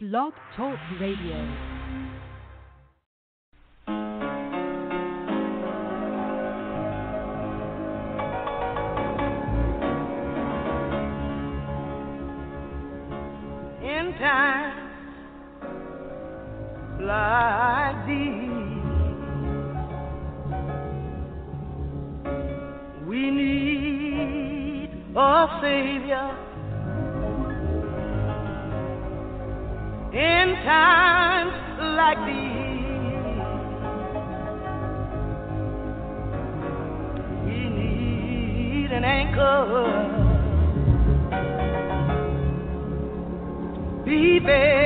Blog Talk Radio. Savior in times like these. We need an anchor. be very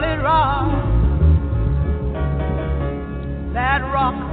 solid rock. That rock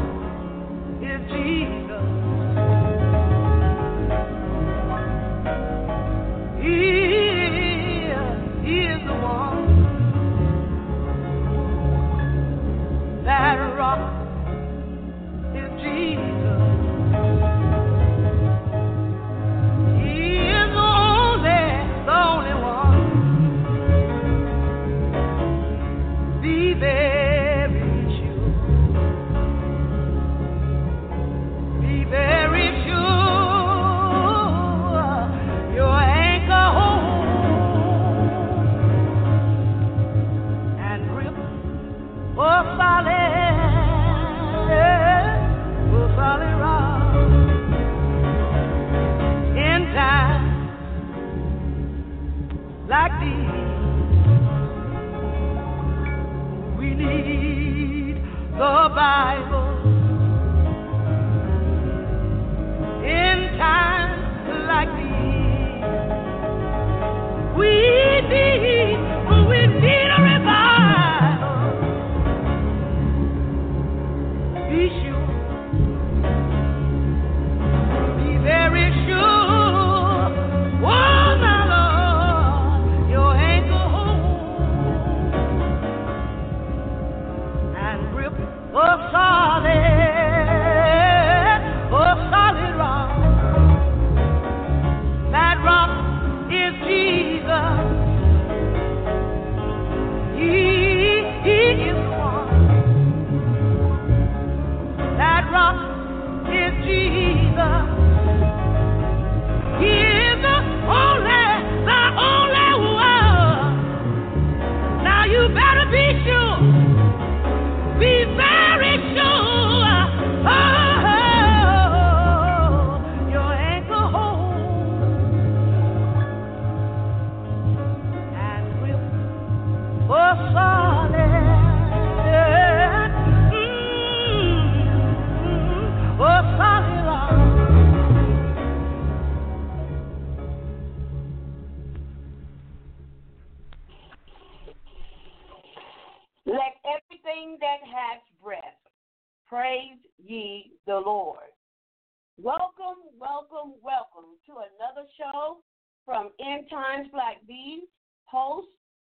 Welcome, welcome, welcome to another show from In Times Like These. Host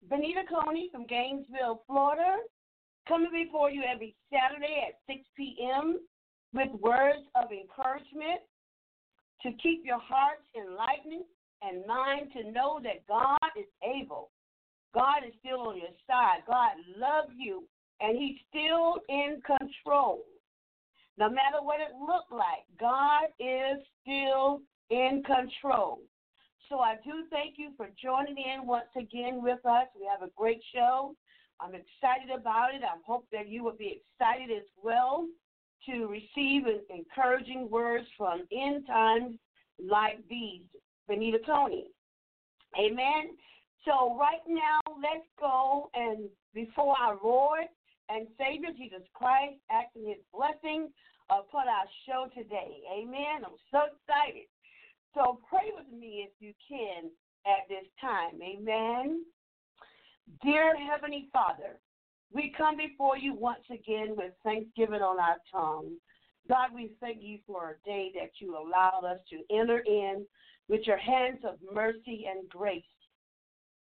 Venita Coney from Gainesville, Florida, coming before you every Saturday at 6 p.m. with words of encouragement to keep your hearts enlightened and mind to know that God is able. God is still on your side. God loves you, and He's still in control. No matter what it looked like, God is still in control. So I do thank you for joining in once again with us. We have a great show. I'm excited about it. I hope that you will be excited as well to receive encouraging words from in times like these. Venita Coney. Amen. So right now, let's go and before our Lord and Savior Jesus Christ, asking His blessing upon our show today. Amen. I'm so excited. So pray with me if you can at this time. Amen. Dear Heavenly Father, we come before you once again with thanksgiving on our tongue. God, we thank you for a day that you allowed us to enter in with your hands of mercy and grace.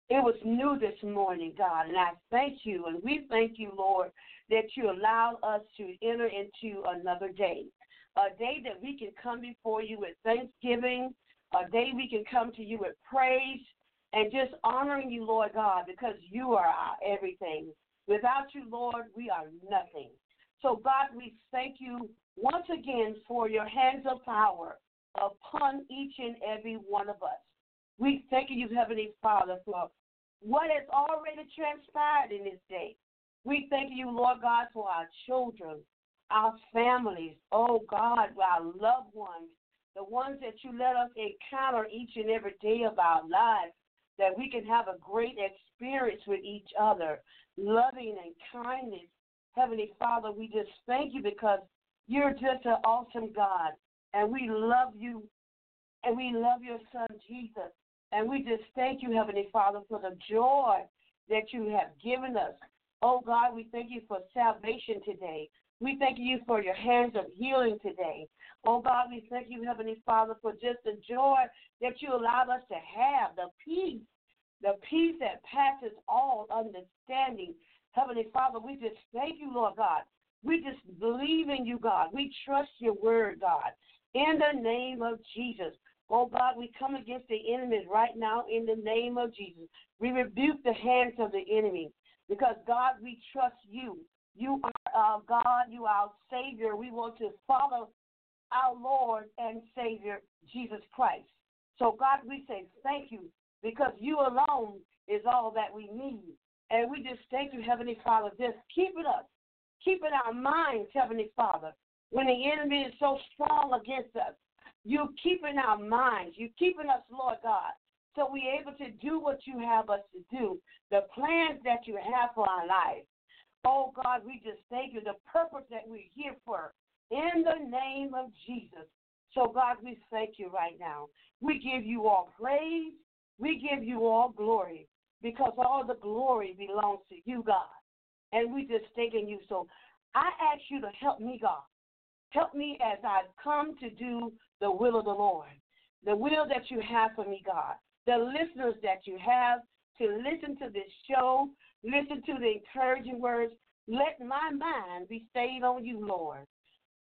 It was new this morning, God, and I thank you, and we thank you, Lord, that you allow us to enter into another day, a day that we can come before you with thanksgiving, a day we can come to you with praise, and just honoring you, Lord God, because you are our everything. Without you, Lord, we are nothing. So, God, we thank you once again for your hands of power upon each and every one of us. We thank you, Heavenly Father, for what has already transpired in this day. We thank you, Lord God, for our children, our families, oh God, our loved ones, the ones that you let us encounter each and every day of our lives, that we can have a great experience with each other, loving and kindness. Heavenly Father, we just thank you because you're just an awesome God, and we love you, and we love your Son, Jesus. And we just thank you, Heavenly Father, for the joy that you have given us. Oh God, we thank you for salvation today. We thank you for your hands of healing today. Oh God, we thank you, Heavenly Father, for just the joy that you allowed us to have, the peace, the peace that passes all understanding. Heavenly Father, we just thank you, Lord God. We just believe in you, God. We trust your word, God. In the name of Jesus. Oh God, we come against the enemies right now in the name of Jesus. We rebuke the hands of the enemy because, God, we trust you. You are our God, you are our Savior. We want to follow our Lord and Savior, Jesus Christ. So, God, we say thank you because you alone is all that we need. And we just thank you, Heavenly Father, just keeping us, keeping our minds, Heavenly Father, when the enemy is so strong against us. You're keeping our minds. You're keeping us, Lord God, so we're able to do what you have us to do, the plans that you have for our life. Oh, God, we just thank you, the purpose that we're here for, in the name of Jesus. So, God, we thank you right now. We give you all praise. We give you all glory because all the glory belongs to you, God. And we just thank in you. So I ask you to help me, God. Help me as I come to do the will of the Lord, the will that you have for me, God. The listeners that you have to listen to this show, listen to the encouraging words. Let my mind be stayed on you, Lord.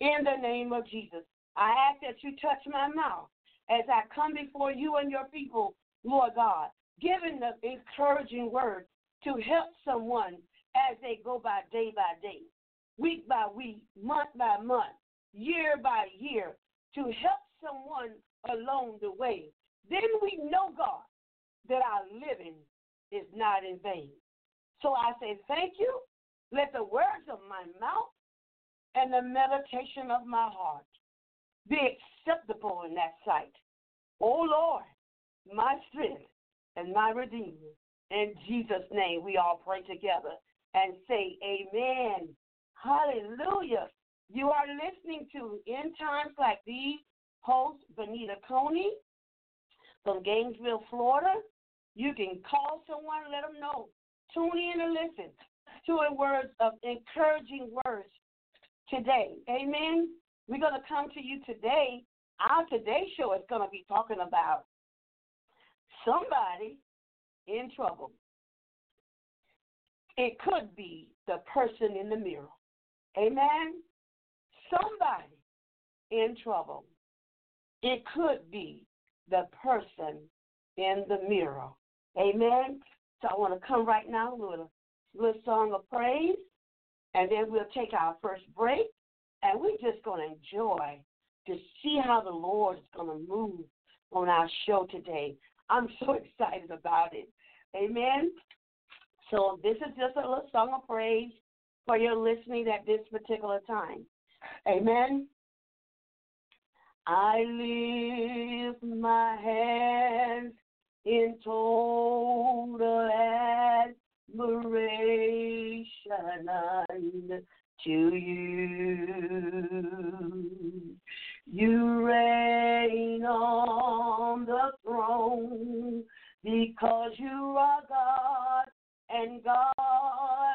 In the name of Jesus, I ask that you touch my mouth as I come before you and your people, Lord God, giving the encouraging words to help someone as they go by day by day, week by week, month by month, year by year, to help someone along the way, then we know, God, that our living is not in vain. So I say thank you. Let the words of my mouth and the meditation of my heart be acceptable in that sight. O oh Lord, my strength and my redeemer. In Jesus' name, we all pray together and say, Amen. Hallelujah. You are listening to In Times Like These host Venita Coney from Gainesville, Florida. You can call someone, let them know. Tune in and listen to a words of encouraging words today. Amen. We're going to come to you today. Our today show is going to be talking about somebody in trouble. It could be the person in the mirror. Amen. Somebody in trouble. It could be the person in the mirror. Amen. So I want to come right now with a little song of praise, and then we'll take our first break, and we're just going to enjoy to see how the Lord is going to move on our show today. I'm so excited about it. Amen. So this is just a little song of praise for your listening at this particular time. Amen. I lift my hands in total admiration to you. You reign on the throne because you are God and God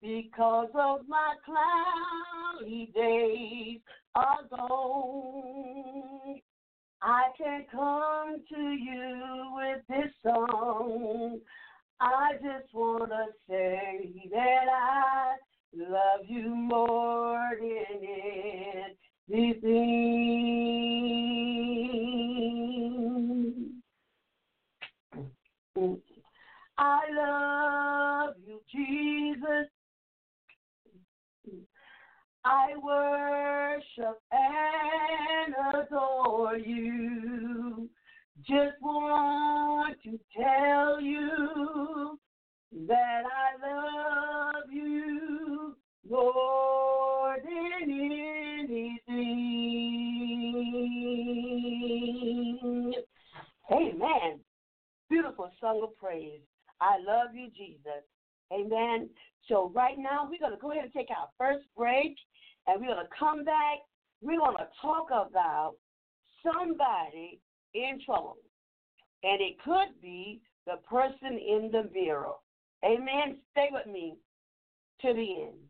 because of my cloudy days are gone. I can come to you with this song. I just want to say that I love you more than anything. I love you, Jesus. I worship and adore you. Just want to tell you that I love you more than anything. Amen. Beautiful song of praise. I love you, Jesus. Amen. So right now we're going to go ahead and take our first break, and we're going to come back. We're going to talk about somebody in trouble, and it could be the person in the mirror. Amen. Stay with me to the end.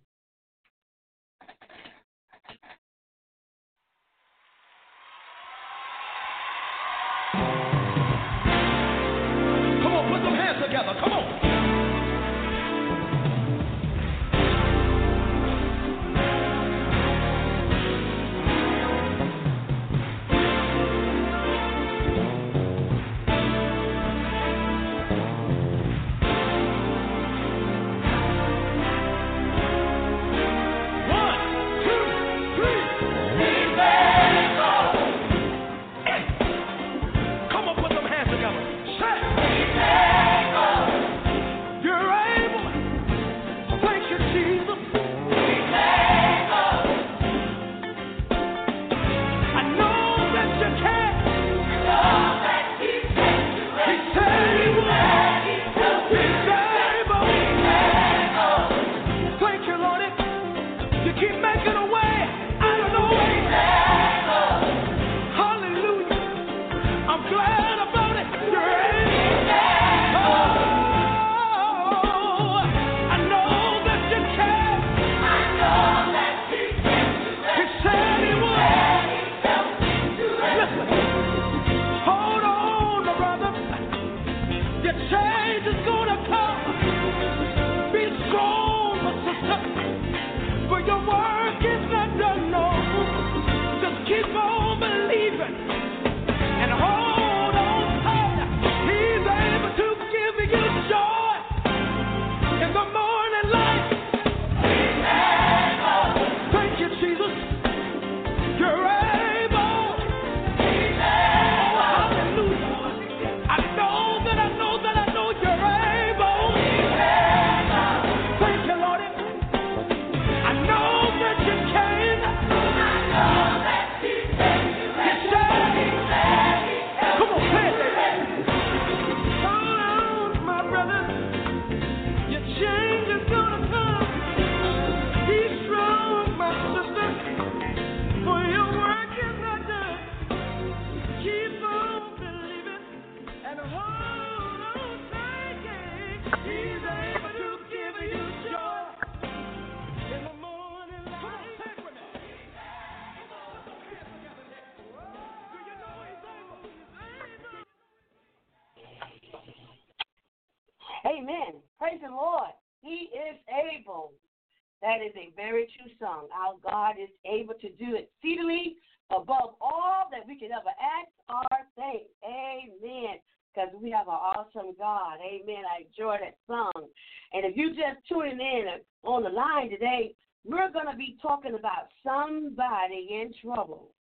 True song. Our God is able to do exceedingly above all that we can ever ask or think. Amen. Because we have an awesome God. Amen. I enjoy that song. And if you just tuning in on the line today, we're going to be talking about somebody in trouble.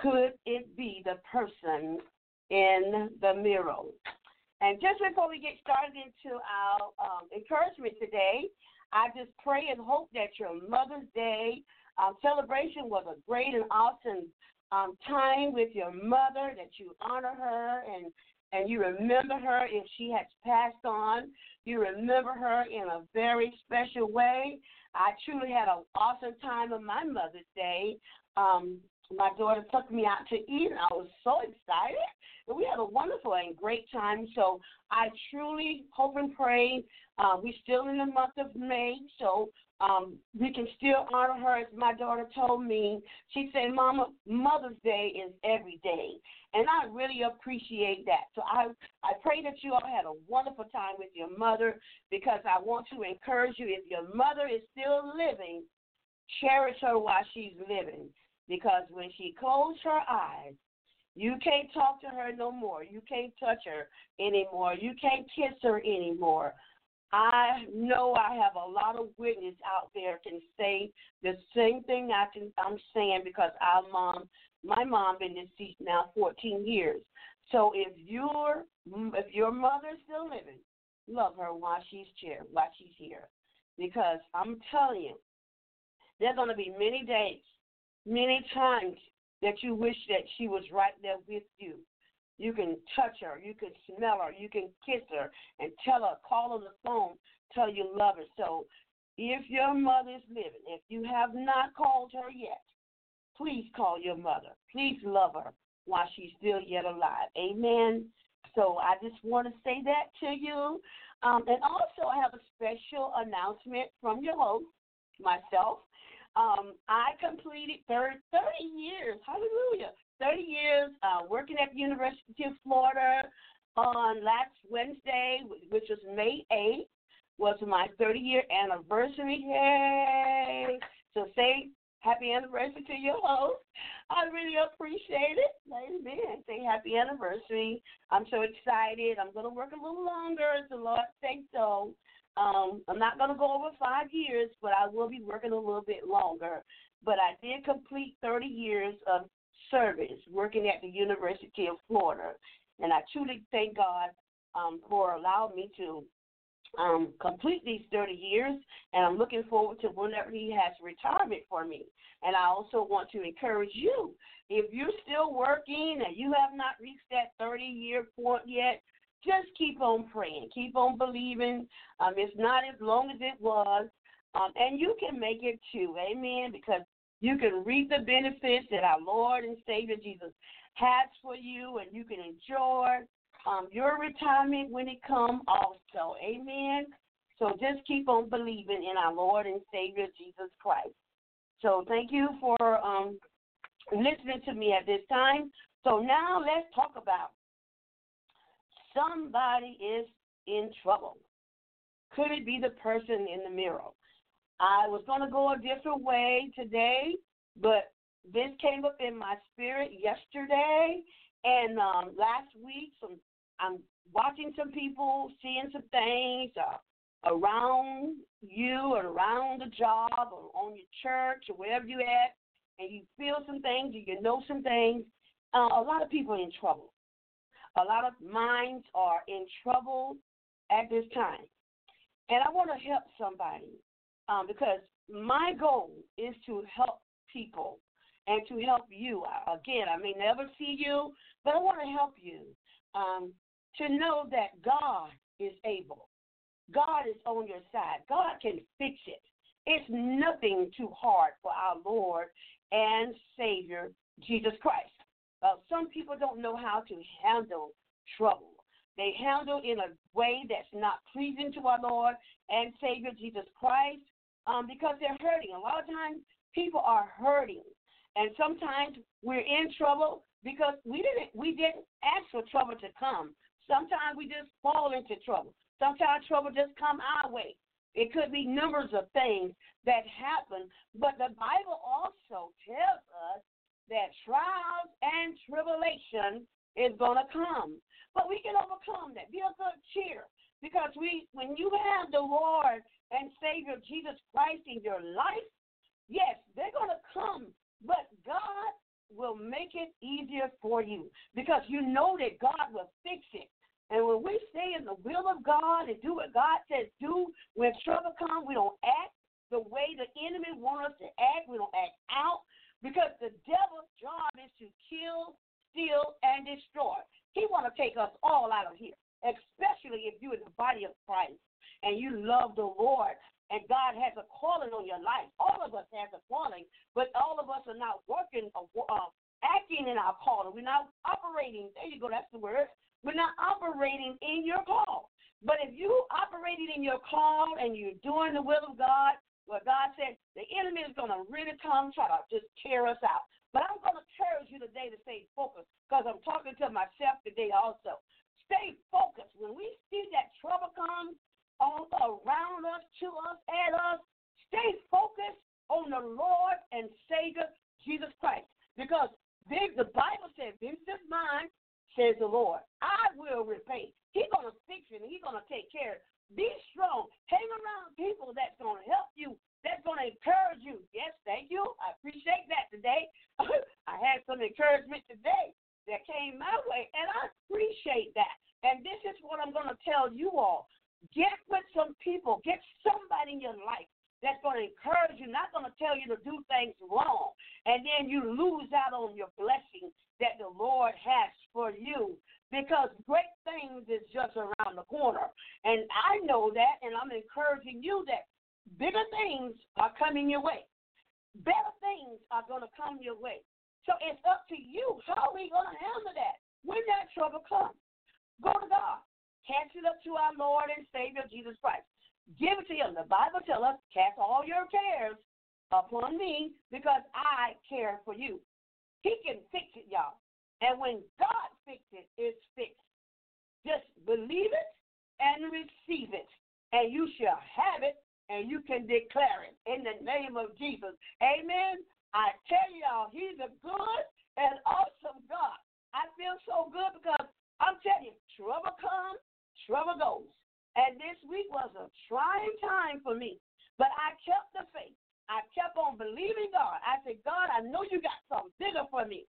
Could it be the person in the mirror? And just before we get started into our um, encouragement today, I just pray and hope that your Mother's Day um, celebration was a great and awesome um, time with your mother, that you honor her and, and you remember her if she has passed on. You remember her in a very special way. I truly had an awesome time on my Mother's Day. Um, my daughter took me out to eat, and I was so excited. And we had a wonderful and great time. So I truly hope and pray. Uh, we're still in the month of May, so um, we can still honor her. As my daughter told me, she said, "Mama, Mother's Day is every day," and I really appreciate that. So I I pray that you all had a wonderful time with your mother because I want to encourage you. If your mother is still living, cherish her while she's living because when she closed her eyes, you can't talk to her no more. You can't touch her anymore. You can't kiss her anymore. I know I have a lot of witness out there can say the same thing I can I'm saying because our mom my mom been deceased now 14 years. So if your if your mother's still living, love her while she's here, while she's here, because I'm telling you, there's to be many days many times that you wish that she was right there with you. You can touch her, you can smell her, you can kiss her, and tell her, call on the phone, tell you love her. So if your mother is living, if you have not called her yet, please call your mother. Please love her while she's still yet alive. Amen. So I just want to say that to you. Um, and also, I have a special announcement from your host, myself. Um, I completed 30, 30 years, hallelujah, 30 years uh, working at the University of Florida on last Wednesday, which was May 8th, was my 30 year anniversary. Yay! So say happy anniversary to your host. I really appreciate it. Amen. Say happy anniversary. I'm so excited. I'm going to work a little longer as the Lord says so. Um, I'm not going to go over five years, but I will be working a little bit longer. But I did complete 30 years of service working at the University of Florida. And I truly thank God um, for allowing me to um, complete these 30 years. And I'm looking forward to whenever He has retirement for me. And I also want to encourage you if you're still working and you have not reached that 30 year point yet, just keep on praying, keep on believing. Um, it's not as long as it was, um, and you can make it too. Amen. Because you can reap the benefits that our Lord and Savior Jesus has for you, and you can enjoy um, your retirement when it comes also. Amen. So just keep on believing in our Lord and Savior Jesus Christ. So thank you for um, listening to me at this time. So now let's talk about somebody is in trouble. Could it be the person in the mirror? I was going to go a different way today, but this came up in my spirit yesterday and um, last week. Some I'm watching some people, seeing some things uh, around you or around the job or on your church or wherever you at, and you feel some things you know some things. Uh, a lot of people are in trouble. A lot of minds are in trouble at this time. And I want to help somebody um, because my goal is to help people and to help you. Again, I may never see you, but I want to help you um, to know that God is able. God is on your side. God can fix it. It's nothing too hard for our Lord and Savior, Jesus Christ. Uh, some people don't know how to handle trouble. They handle in a way that's not pleasing to our Lord and Savior Jesus Christ um, because they're hurting. A lot of times people are hurting, and sometimes we're in trouble because we didn't we didn't ask for trouble to come. Sometimes we just fall into trouble. Sometimes trouble just come our way. It could be numbers of things that happen, but the Bible also tells us that trials and tribulation is going to come. But we can overcome that. Be of good cheer. Because we, when you have the Lord and Savior Jesus Christ in your life, yes, they're going to come. But God will make it easier for you because you know that God will fix it. And when we stay in the will of God and do what God says do, when trouble comes, we don't act the way the enemy wants us to act. We don't act out. Because the devil's job is to kill, steal, and destroy. He want to take us all out of here, especially if you're in the body of Christ and you love the Lord. and God has a calling on your life. All of us has a calling, but all of us are not working, uh, acting in our calling. We're not operating. There you go. That's the word. We're not operating in your call. But if you operating in your call and you're doing the will of God, what God said, the enemy is going to really come try to just tear us out. But I'm going to encourage you today to stay focused because I'm talking to myself today also. Stay focused. When we see that trouble come all around us, to us, at us, stay focused on the Lord and Savior Jesus Christ. Because the Bible says, This is mine, says the Lord. I will repay. He's to fix it. He's to take care. Be strong. Hang around people that's to help you, that's to encourage you. Yes, thank you. I appreciate that today. I had some encouragement today that came my way, and I appreciate that. And this is what I'm going to tell you all. Get with some people, get somebody in your life that's going to encourage you, not going to tell you to do things wrong, and then you lose out on your blessing that the Lord has for you because great things is just around the corner. And I know that, and I'm encouraging you that bigger things are coming your way. Better things are going to come your way. So it's up to you. How are we going to handle that when that trouble comes? Go to God. Cast it up to our Lord and Savior Jesus Christ. Give it to him. The Bible tells us, cast all your cares upon me because I care for you. He can fix it, y'all. And when God fixes it, it's fixed. Just believe it and receive it, and you shall have it, and you can declare it in the name of Jesus. Amen. I tell y'all, He's a good and awesome God. I feel so good because I'm telling you, trouble comes, trouble goes. And this week was a trying time for me. But I kept the faith. I kept on believing God. I said, God, I know you got something bigger for me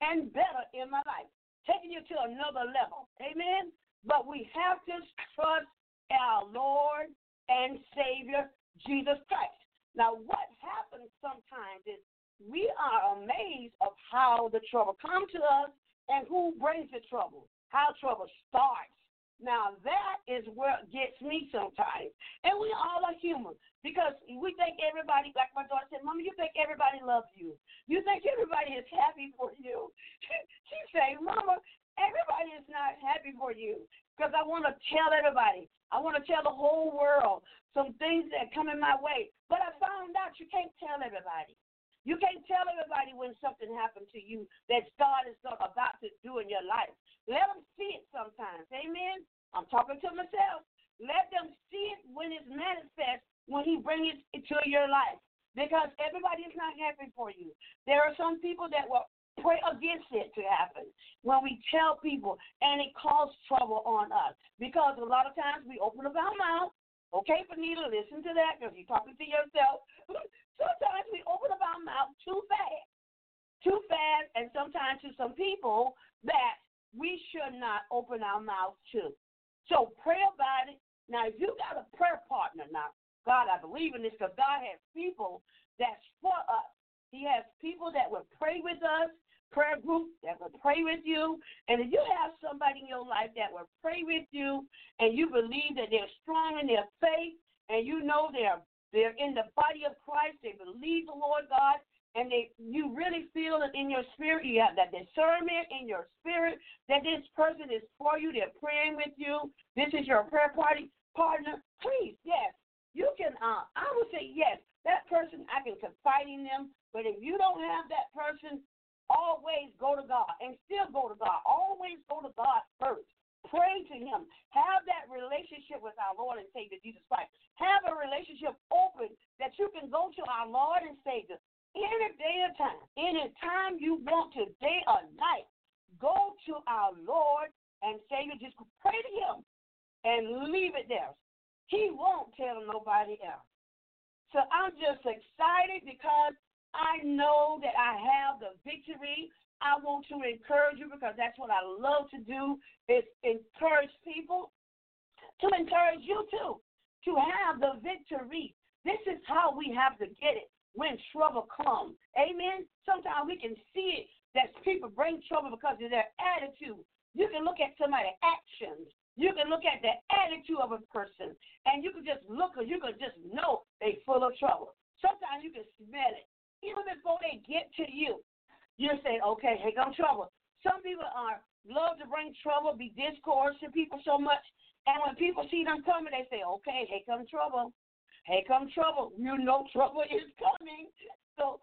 and better in my life, taking you to another level. Amen. But we have to trust our Lord and Savior, Jesus Christ. Now, what happens sometimes is we are amazed of how the trouble comes to us and who brings the trouble, how trouble starts. Now that is what gets me sometimes. And we all are human because we think everybody, like my daughter said, Mama, you think everybody loves you. You think everybody is happy for you. she say, Mama, everybody is not happy for you because I want to tell everybody. I want to tell the whole world some things that come in my way. But I found out you can't tell everybody. You can't tell everybody when something happened to you that God is about to do in your life. Let them see it sometimes. Amen. I'm talking to myself. Let them see it when it's manifest, when He brings it to your life. Because everybody is not happy for you. There are some people that will pray against it to happen when we tell people, and it causes trouble on us. Because a lot of times we open up our mouth. Okay, Venita, listen to that because you're talking to yourself. Sometimes we open up our mouth too fast, too fast, and sometimes to some people that we should not open our mouth to. So pray about it. Now, if you got a prayer partner, now, God, I believe in this because God has people that's for us. He has people that will pray with us, prayer group that will pray with you. And if you have somebody in your life that will pray with you and you believe that they're strong in their faith and you know they're they're in the body of Christ. They believe the Lord God, and they you really feel it in your spirit. You have that discernment in your spirit that this person is for you. They're praying with you. This is your prayer party partner. Please, yes, you can. Uh, I would say yes. That person, I can confide in them. But if you don't have that person, always go to God and still go to God. Always go to God first. Pray to Him. Have that relationship with our Lord and Savior Jesus Christ. Have a relationship open that you can go to our Lord and Savior any day or time. Any time you want to, day or night, go to our Lord and Savior. Just pray to Him and leave it there. He won't tell nobody else. So I'm just excited because I know that I have the victory. I want to encourage you because that's what I love to do is encourage people to encourage you too to have the victory. This is how we have to get it when trouble comes. Amen. Sometimes we can see it that people bring trouble because of their attitude. You can look at somebody's actions. You can look at the attitude of a person, and you can just look or you can just know they full of trouble. Sometimes you can smell it. Even before they get to you, you say, okay, here come trouble. Some people are love to bring trouble, be discourse to people so much. And when people see them coming, they say, okay, here come trouble. Here come trouble. You know trouble is coming. So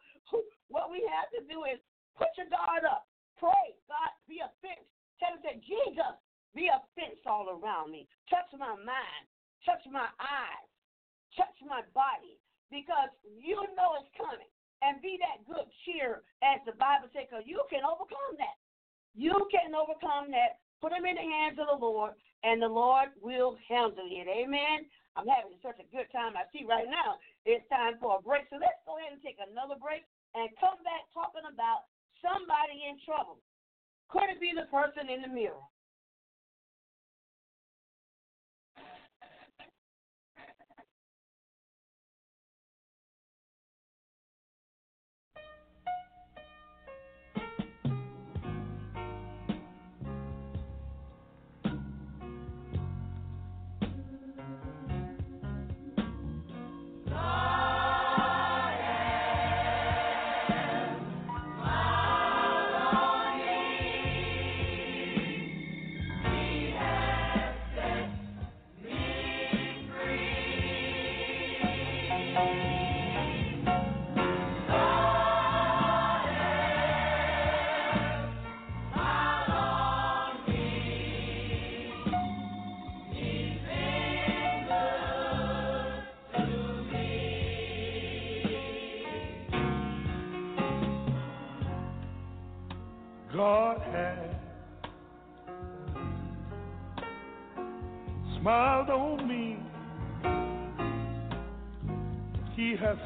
what we have to do is put your guard up. Pray. God, be a fence. Tell him, say, Jesus, be a fence all around me. Touch my mind. Touch my eyes. Touch my body. Because you know it's coming. And be that good cheer, as the Bible says, because you can overcome that. You can overcome that. Put them in the hands of the Lord, and the Lord will handle it. Amen. I'm having such a good time. I see right now it's time for a break. So let's go ahead and take another break and come back talking about somebody in trouble. Could it be the person in the mirror?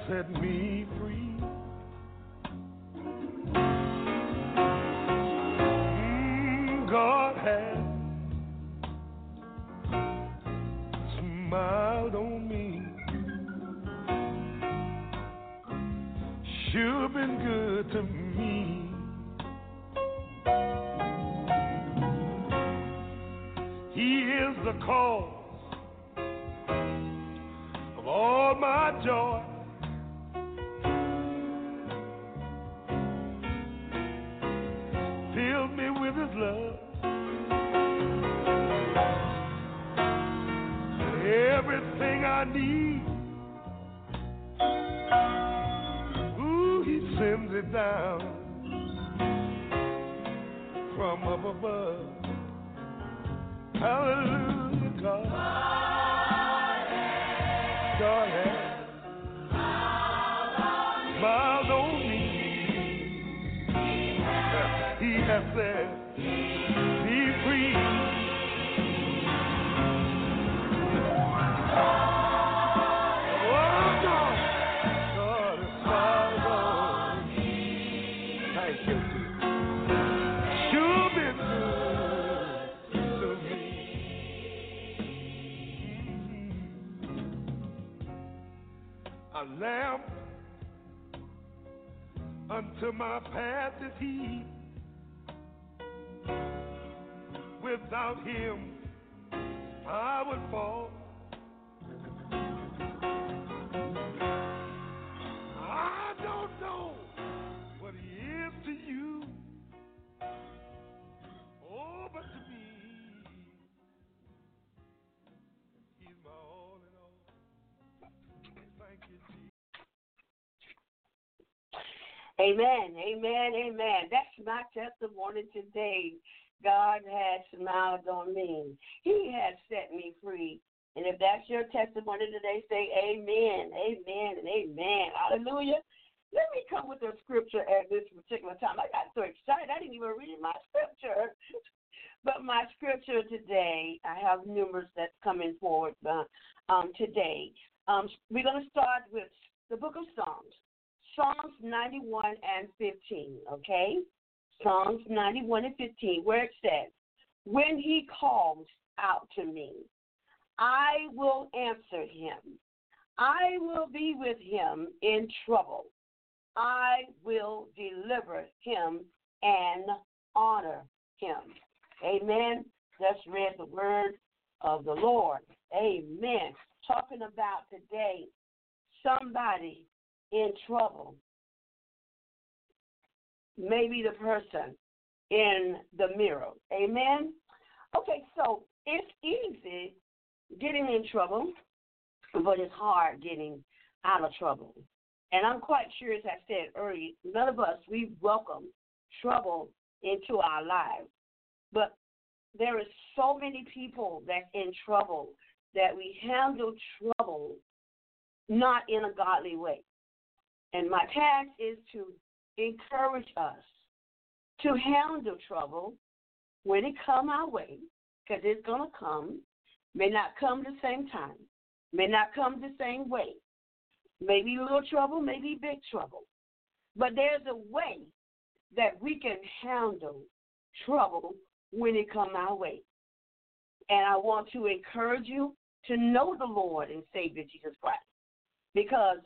Set me A lamp unto my path is he. Without him, I would fall. Amen, amen, amen. That's my testimony today. God has smiled on me. He has set me free. And if that's your testimony today, say amen, amen, and amen. Hallelujah. Let me come with a scripture at this particular time. I got so excited. I didn't even read my scripture. But my scripture today, I have numerous that's coming forward uh, um, today. Um, we're going to start with the book of Psalms. Psalms 91 and 15, okay? Psalms 91 and 15, where it says, When he calls out to me, I will answer him. I will be with him in trouble. I will deliver him and honor him. Amen. Just read the word of the Lord. Amen. Talking about today somebody in trouble. Maybe the person in the mirror. Amen. Okay, so it's easy getting in trouble, but it's hard getting out of trouble. And I'm quite sure, as I said earlier, none of us, we welcome trouble into our lives. But there is so many people that's in trouble that we handle trouble not in a godly way. And my task is to encourage us to handle trouble when it come our way, because it's going to come. May not come the same time, may not come the same way. Maybe little trouble, maybe big trouble. But there's a way that we can handle trouble when it come our way. And I want to encourage you to know the Lord and Savior Jesus Christ because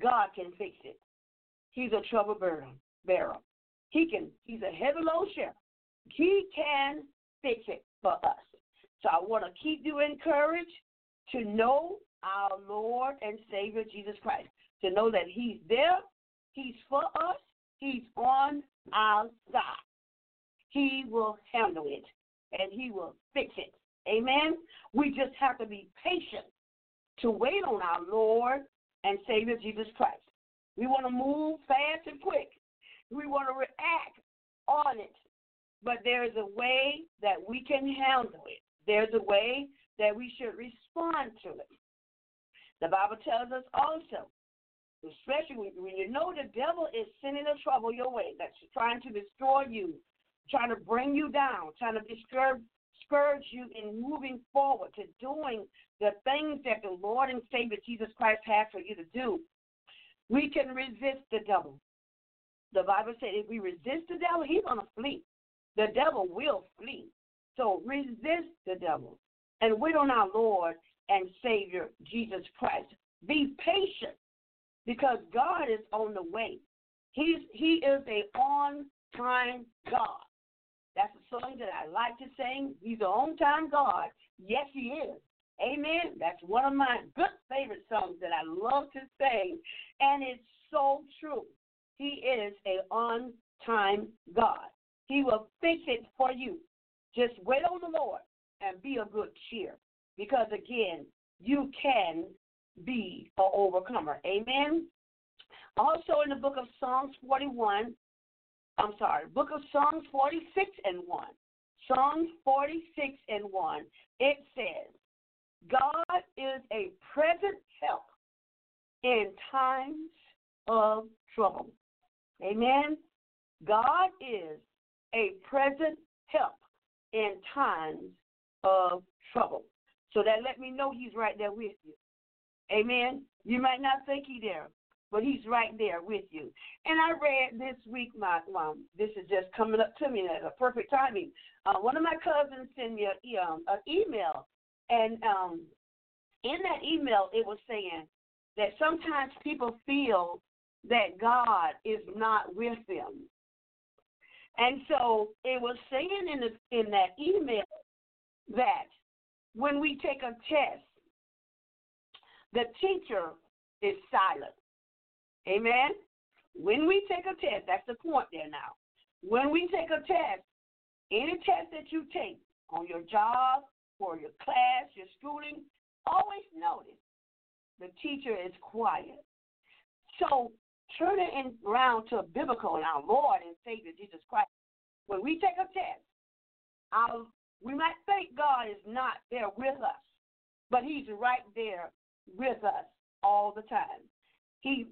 God can fix it. He's a trouble bearer. He can. He's a heavy load share. He can fix it for us. So I want to keep you encouraged to know our Lord and Savior Jesus Christ. To know that He's there, He's for us, He's on our side. He will handle it and He will fix it. Amen. We just have to be patient to wait on our Lord and Savior Jesus Christ. We want to move fast and quick. We want to react on it. But there is a way that we can handle it. There's a way that we should respond to it. The Bible tells us also, especially when, you know the devil is sending a trouble your way, that's trying to destroy you, trying to bring you down, trying to discourage, discourage you in moving forward to doing the things that the Lord and Savior Jesus Christ has for you to do. We can resist the devil. The Bible said if we resist the devil, he's going to flee. The devil will flee. So resist the devil and wait on our Lord and Savior Jesus Christ. Be patient because God is on the way. He's he is a on time God. That's a song that I like to sing. He's an on time God. Yes, he is. Amen. That's one of my good favorite songs that I love to sing, and it's so true. He is a on time God. He will fix it for you. Just wait on the Lord and be a good cheer. Because again, you can be an overcomer. Amen. Also in the book of Psalms 41, I'm sorry, book of Psalms 46 and 1. Psalms 46 and 1, it says, God is a present help in times of trouble. Amen. God is a present help in times of trouble. So that let me know he's right there with you. Amen. You might not think he's there, but he's right there with you. And I read this week, my um, this is just coming up to me at a perfect timing. Uh, one of my cousins sent me a, um, an email, and um, in that email it was saying that sometimes people feel that God is not with them. And so it was saying in the, in that email that when we take a test, the teacher is silent. Amen. When we take a test, that's the point there now. When we take a test, any test that you take on your job or your class, your schooling, always notice the teacher is quiet. So turn it around to biblical and our Lord and Savior Jesus Christ. When we take a test, our, we might think God is not there with us, but He's right there with us all the time. He's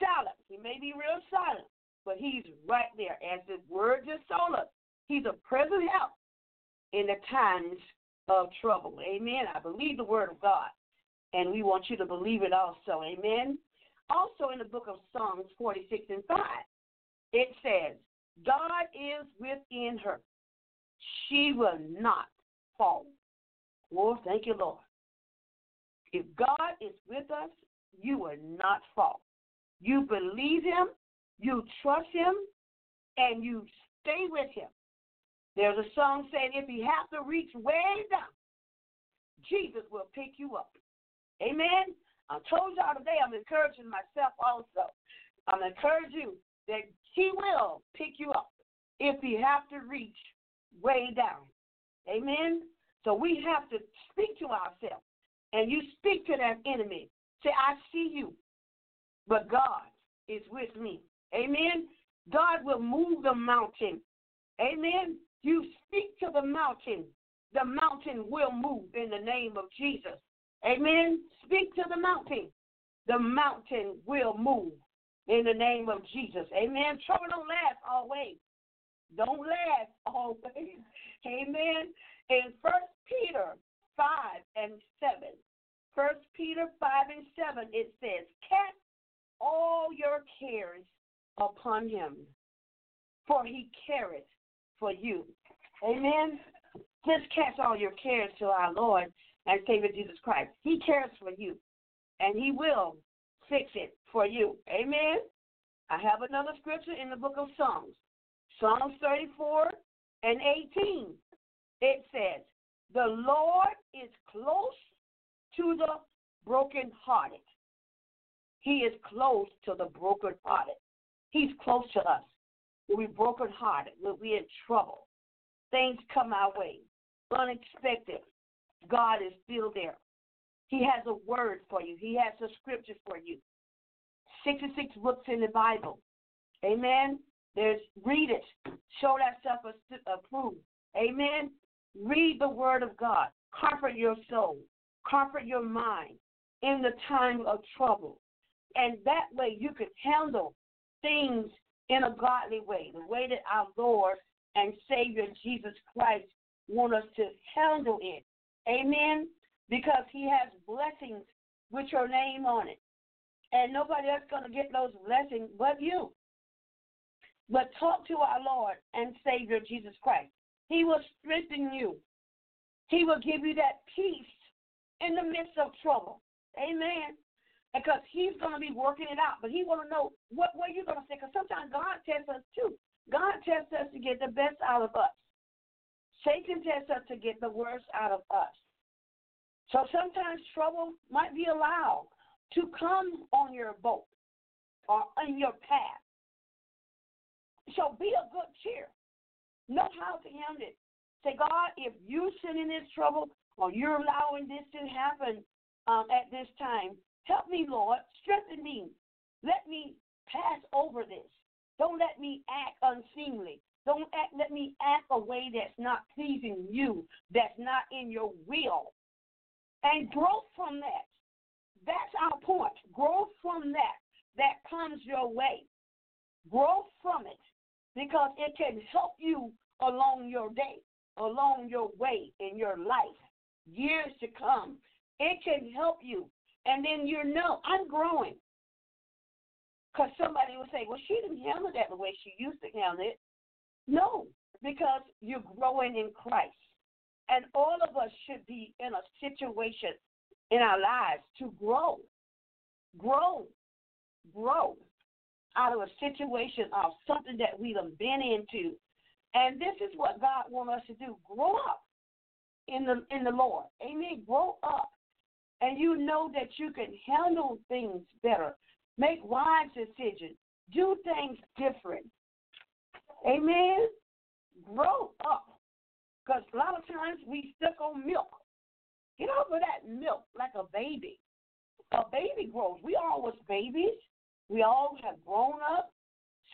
silent. He may be real silent, but He's right there. As his word just told us, He's a present help in the times of trouble. Amen. I believe the word of God, and we want you to believe it also. Amen. Also in the book of Psalms 46 and 5, it says, God is within her. She will not fall. Well, thank you, Lord. If God is with us, you will not fall. You believe Him, you trust Him, and you stay with Him. There's a song saying, if you have to reach way down, Jesus will pick you up. Amen. I told y'all today I'm encouraging myself also. I'm encouraging you that He will pick you up if you have to reach way down. Amen. So we have to speak to ourselves. And you speak to that enemy. Say, I see you, but God is with me. Amen. God will move the mountain. Amen. You speak to the mountain, the mountain will move in the name of Jesus. Amen. Speak to the mountain, the mountain will move in the name of Jesus. Amen. Trouble don't last always. Don't last always. Amen. In First Peter 5 and 7, First Peter 5 and 7, it says, Cast all your cares upon him, for he careth for you. Amen. Just cast all your cares to our Lord and Savior Jesus Christ. He cares for you, and He will fix it for you. Amen. I have another scripture in the book of Psalms, Psalms 34 and 18. It says, The Lord is close to the brokenhearted. He is close to the brokenhearted. He's close to us. When we're brokenhearted, when we're in trouble, things come our way, unexpected. God is still there. He has a word for you. He has a scripture for you. 66 books in the Bible. Amen. There's read it. Show that self approved. Amen. Read the word of God. Comfort your soul. Comfort your mind in the time of trouble. And that way you can handle things in a godly way, the way that our Lord and Savior Jesus Christ want us to handle it. Amen. Because he has blessings with your name on it. And nobody else going to get those blessings but you. But talk to our Lord and Savior Jesus Christ. He will strengthen you. He will give you that peace in the midst of trouble. Amen because he's going to be working it out. But he want to know what what you're going to say. Because sometimes God tests us too. God tests us to get the best out of us. Satan tests us to get the worst out of us. So sometimes trouble might be allowed to come on your boat or in your path. So be a good cheer. Know how to handle it. Say, God, if you send in this trouble or you're allowing this to happen um, at this time, Help me, Lord. Strengthen me. Let me pass over this. Don't let me act unseemly. Don't act, let me act a way that's not pleasing you, that's not in your will. And grow from that. That's our point. Grow from that. That comes your way. Grow from it because it can help you along your day, along your way in your life, years to come. It can help you and then you know, I'm growing. Because somebody will say, well, she didn't handle that the way she used to handle it. No, because you're growing in Christ. And all of us should be in a situation in our lives to grow, grow, grow out of a situation of something that we've been into. And this is what God wants us to do. Grow up in the in the Lord. Amen. Grow up and you know that you can handle things better, make wise decisions, do things different. Amen. Grow up. Because a lot of times we stuck on milk. Get over that milk like a baby. A baby grows. We all was babies. We all have grown up.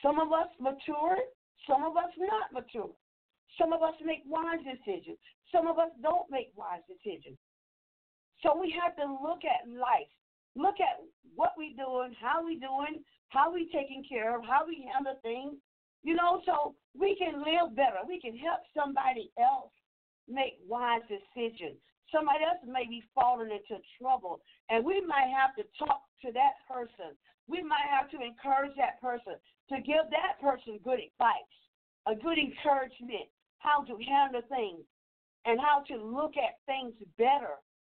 Some of us matured. Some of us not mature. Some of us make wise decisions. Some of us don't make wise decisions. So we have to look at life, look at what we doing, how we doing, how we taking care of, how we handle things, you know, so we can live better. We can help somebody else make wise decisions. Somebody else may be falling into trouble, and we might have to talk to that person. We might have to encourage that person to give that person good advice, a good encouragement, how to handle things, and how to look at things better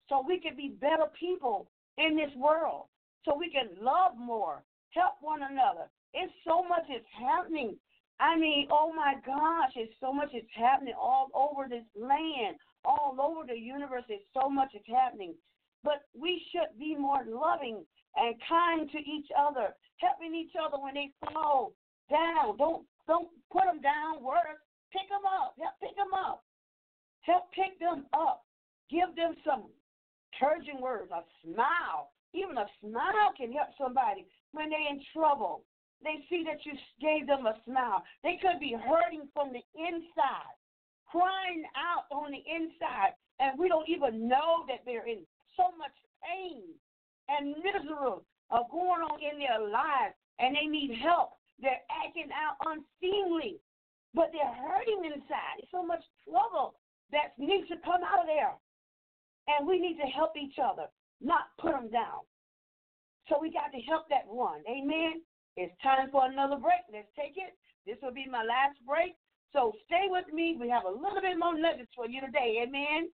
so we can be better people in this world, so we can love more, help one another. It's so much is happening I mean, oh my gosh, it's so much is happening all over this land, all over the universe. It's so much is happening. But we should be more loving and kind to each other, helping each other when they fall down. Don't don't put them down worse. Pick them up. Help pick them up. Help pick them up. Give them some encouraging words, a smile. Even a smile can help somebody when they're in trouble. They see that you gave them a smile. They could be hurting from the inside, crying out on the inside, and we don't even know that they're in so much pain and misery of going on in their lives, and they need help. They're acting out unseemly, but they're hurting inside. There's so much trouble that needs to come out of there. And we need to help each other, not put them down. So we got to help that one. Amen. It's time for another break. Let's take it. This will be my last break. So stay with me. We have a little bit more nuggets for you today. Amen.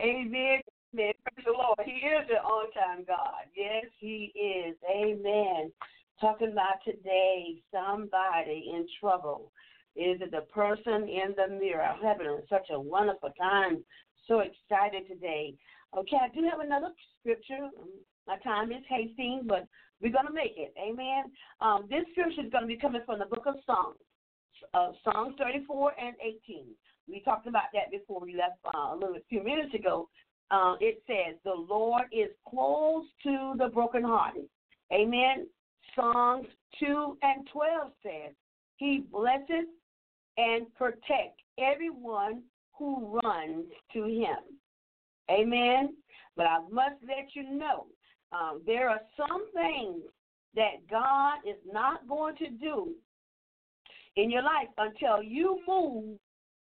Amen. Amen. Praise the Lord. He is an on time God. Yes, He is. Amen. Talking about today, somebody in trouble. Is it the person in the mirror? I'm having such a wonderful time. So excited today. Okay, I do have another scripture. My time is hasting, but we're going to make it. Amen. Um, this scripture is going to be coming from the book of Psalms, uh, Psalms 34 and 18. We talked about that before we left uh, a little a few minutes ago. Uh, it says, The Lord is close to the brokenhearted. Amen. Psalms 2 and 12 says, He blesses and protects everyone who runs to Him. Amen. But I must let you know um, there are some things that God is not going to do in your life until you move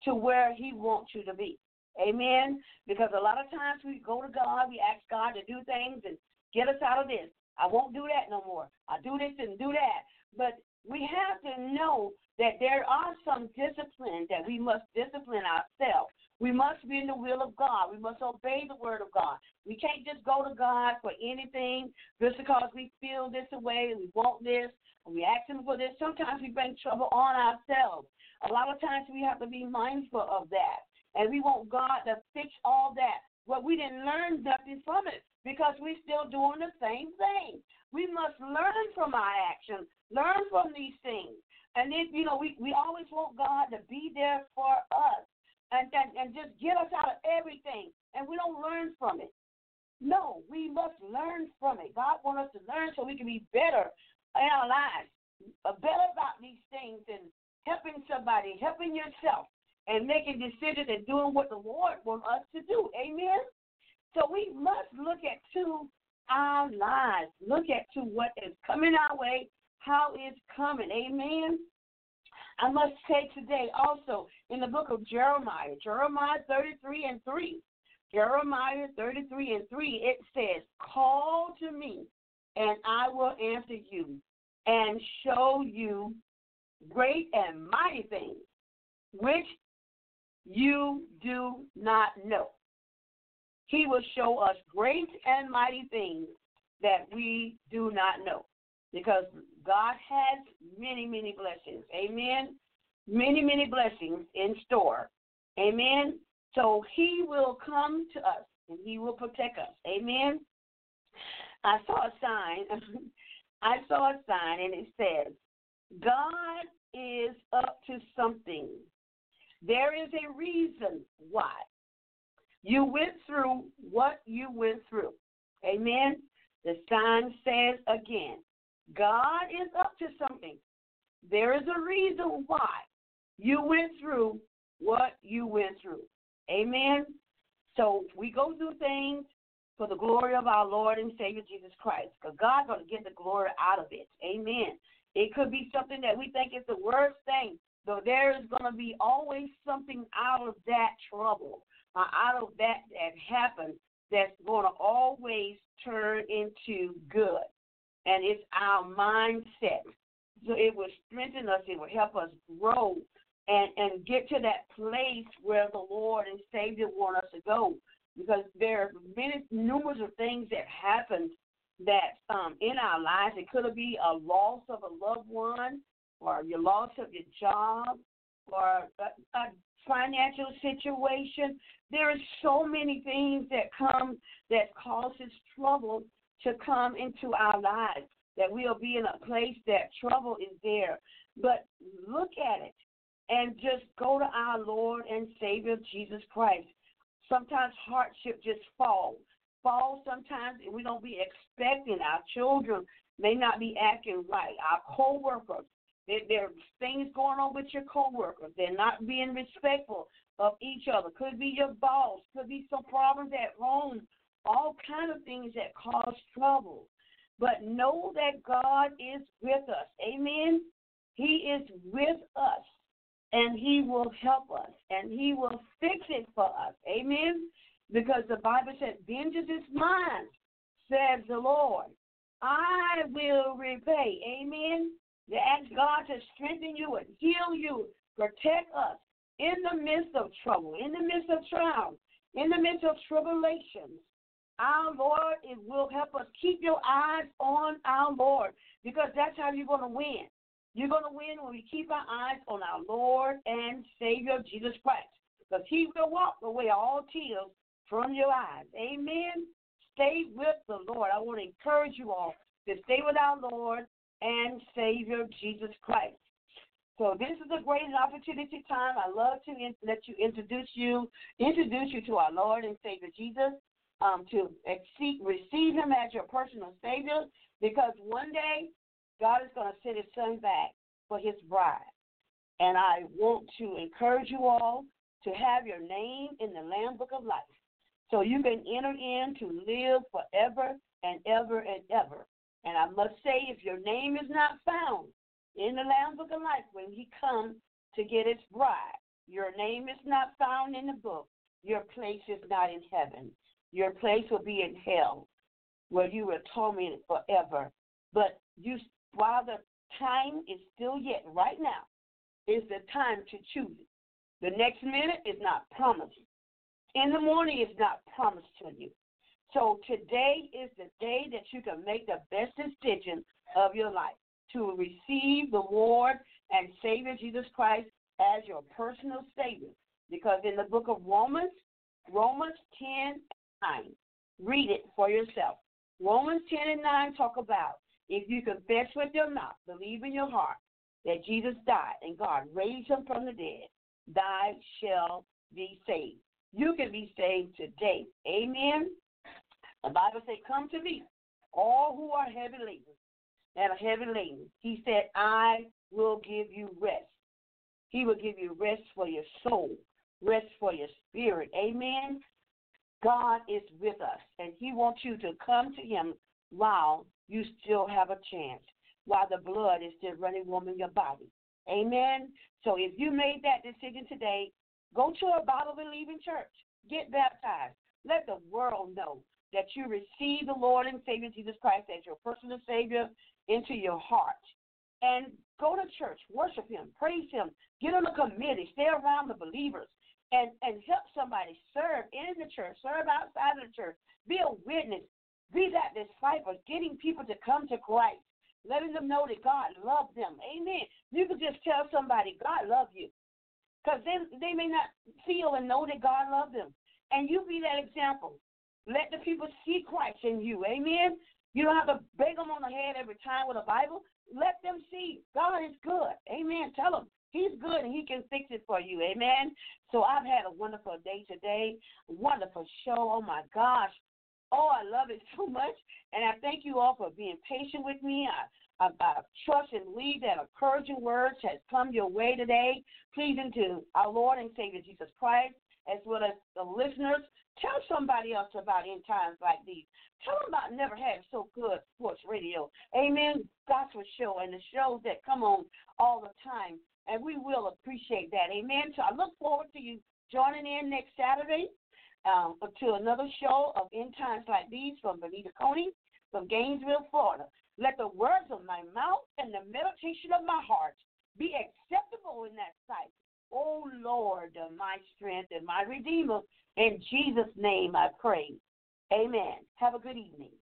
to where He wants you to be. Amen. Because a lot of times we go to God, we ask God to do things and get us out of this. I won't do that no more. I do this and do that. But we have to know that there are some disciplines that we must discipline ourselves. We must be in the will of God. We must obey the word of God. We can't just go to God for anything just because we feel this way, we want this, and we ask Him for this. Sometimes we bring trouble on ourselves. A lot of times we have to be mindful of that. And we want God to fix all that. Well, we didn't learn nothing from it because we're still doing the same thing. We must learn from our actions, learn from these things. And then, you know, we, we always want God to be there for us and, and, and just get us out of everything. And we don't learn from it. No, we must learn from it. God wants us to learn so we can be better in our lives, uh, better about these things and helping somebody, helping yourself, and making decisions and doing what the Lord wants us to do. Amen. So we must look at to our lives, look at to what is coming our way, how it's coming. Amen. I must say today also in the book of Jeremiah, Jeremiah 33 and 3, Jeremiah 33 and 3, it says, Call to me, and I will answer you and show you great and mighty things which you do not know. He will show us great and mighty things that we do not know because God has many, many blessings. Amen. Many, many blessings in store. Amen. So he will come to us and he will protect us. Amen. I saw a sign. I saw a sign and it says, God is up to something. There is a reason why you went through what you went through. Amen. The sign says again, God is up to something. There is a reason why you went through what you went through. Amen. So we go through things for the glory of our Lord and Savior Jesus Christ, because God's going to get the glory out of it. Amen. It could be something that we think is the worst thing, though there is going to be always something out of that trouble, or out of that that happened, that's going to always turn into good and it's our mindset. So it will strengthen us, it will help us grow and, and get to that place where the Lord and Savior want us to go. Because there are many numerous of things that happen that um, in our lives. It could be a loss of a loved one, or your loss of your job, or a, a financial situation. There are so many things that come that causes trouble to come into our lives, that we'll be in a place that trouble is there. But look at it and just go to our Lord and Savior Jesus Christ. Sometimes hardship just falls. Falls sometimes and we don't be expecting. Our children may not be acting right. Our co-workers, there, there things going on with your co-workers. They're not being respectful of each other. Could be your boss. Could be some problems at home all kind of things that cause trouble. But know that God is with us. Amen. He is with us and he will help us and he will fix it for us. Amen. Because the Bible says, Vengeance is mine, says the Lord. I will repay. Amen. To ask God to strengthen you and heal you, protect us in the midst of trouble, in the midst of trials, in the midst of tribulations. Our Lord it will help us. Keep your eyes on our Lord because that's how you're going to win. You're going to win when we keep our eyes on our Lord and Savior Jesus Christ because He will walk away all tears from your eyes. Amen. Stay with the Lord. I want to encourage you all to stay with our Lord and Savior Jesus Christ. So this is a great opportunity time. I love to in- let you introduce you, introduce you to our Lord and Savior Jesus um, to exceed, receive Him as your personal Savior because one day God is going to send His Son back for His bride. And I want to encourage you all to have your name in the Lamb Book of Life so you can enter in to live forever and ever and ever. And I must say, if your name is not found in the Lamb Book of Life when He comes to get His bride, your name is not found in the book, your place is not in heaven. Your place will be in hell, where you are tormented forever. But you, while the time is still yet. Right now is the time to choose it. The next minute is not promised. In the morning is not promised to you. So today is the day that you can make the best decision of your life to receive the Lord and Savior Jesus Christ as your personal Savior. Because in the book of Romans, Romans 10 9, read it for yourself. Romans 10 and 9 talk about if you confess with your mouth, believe in your heart that Jesus died and God raised him from the dead, thy shall be saved. You can be saved today. Amen. The Bible says, Come to me, all who are heavy laden and are heavy laden. He said, I will give you rest. He will give you rest for your soul, rest for your spirit. Amen. God is with us, and He wants you to come to Him while you still have a chance, while the blood is still running warm in your body. Amen. So if you made that decision today, go to a Bible believing church, get baptized, let the world know that you receive the Lord and Savior Jesus Christ as your personal Savior into your heart. And go to church, worship Him, praise Him, get on a committee, stay around the believers, and, and help somebody serve in the church, serve outside of the church, be a witness, be that disciple, getting people to come to Christ, letting them know that God loves them. Amen. You can just tell somebody, God loves you. Because they, they may not feel and know that God loves them. And you be that example. Let the people see Christ in you. Amen. You don't have to beg them on the head every time with a Bible. Let them see God is good. Amen. Tell them He's good and He can fix it for you. Amen. So I've had a wonderful day today. Wonderful show. Oh my gosh. Oh, I love it so much. And I thank you all for being patient with me. I, I trust and believe that encouraging words has come your way today, pleasing to our Lord and Savior Jesus Christ, as well as the listeners. Tell somebody else about in times like these. Tell them about Never Had So Good Sports Radio. Amen. Gospel show and the shows that come on all the time and we will appreciate that. Amen. So I look forward to you joining in next Saturday um, to another show of In Times Like These from Venita Coney from Gainesville, Florida. Let the words of my mouth and the meditation of my heart be acceptable in that sight. Oh Lord, my strength and my Redeemer. In Jesus' name I pray. Amen. Have a good evening.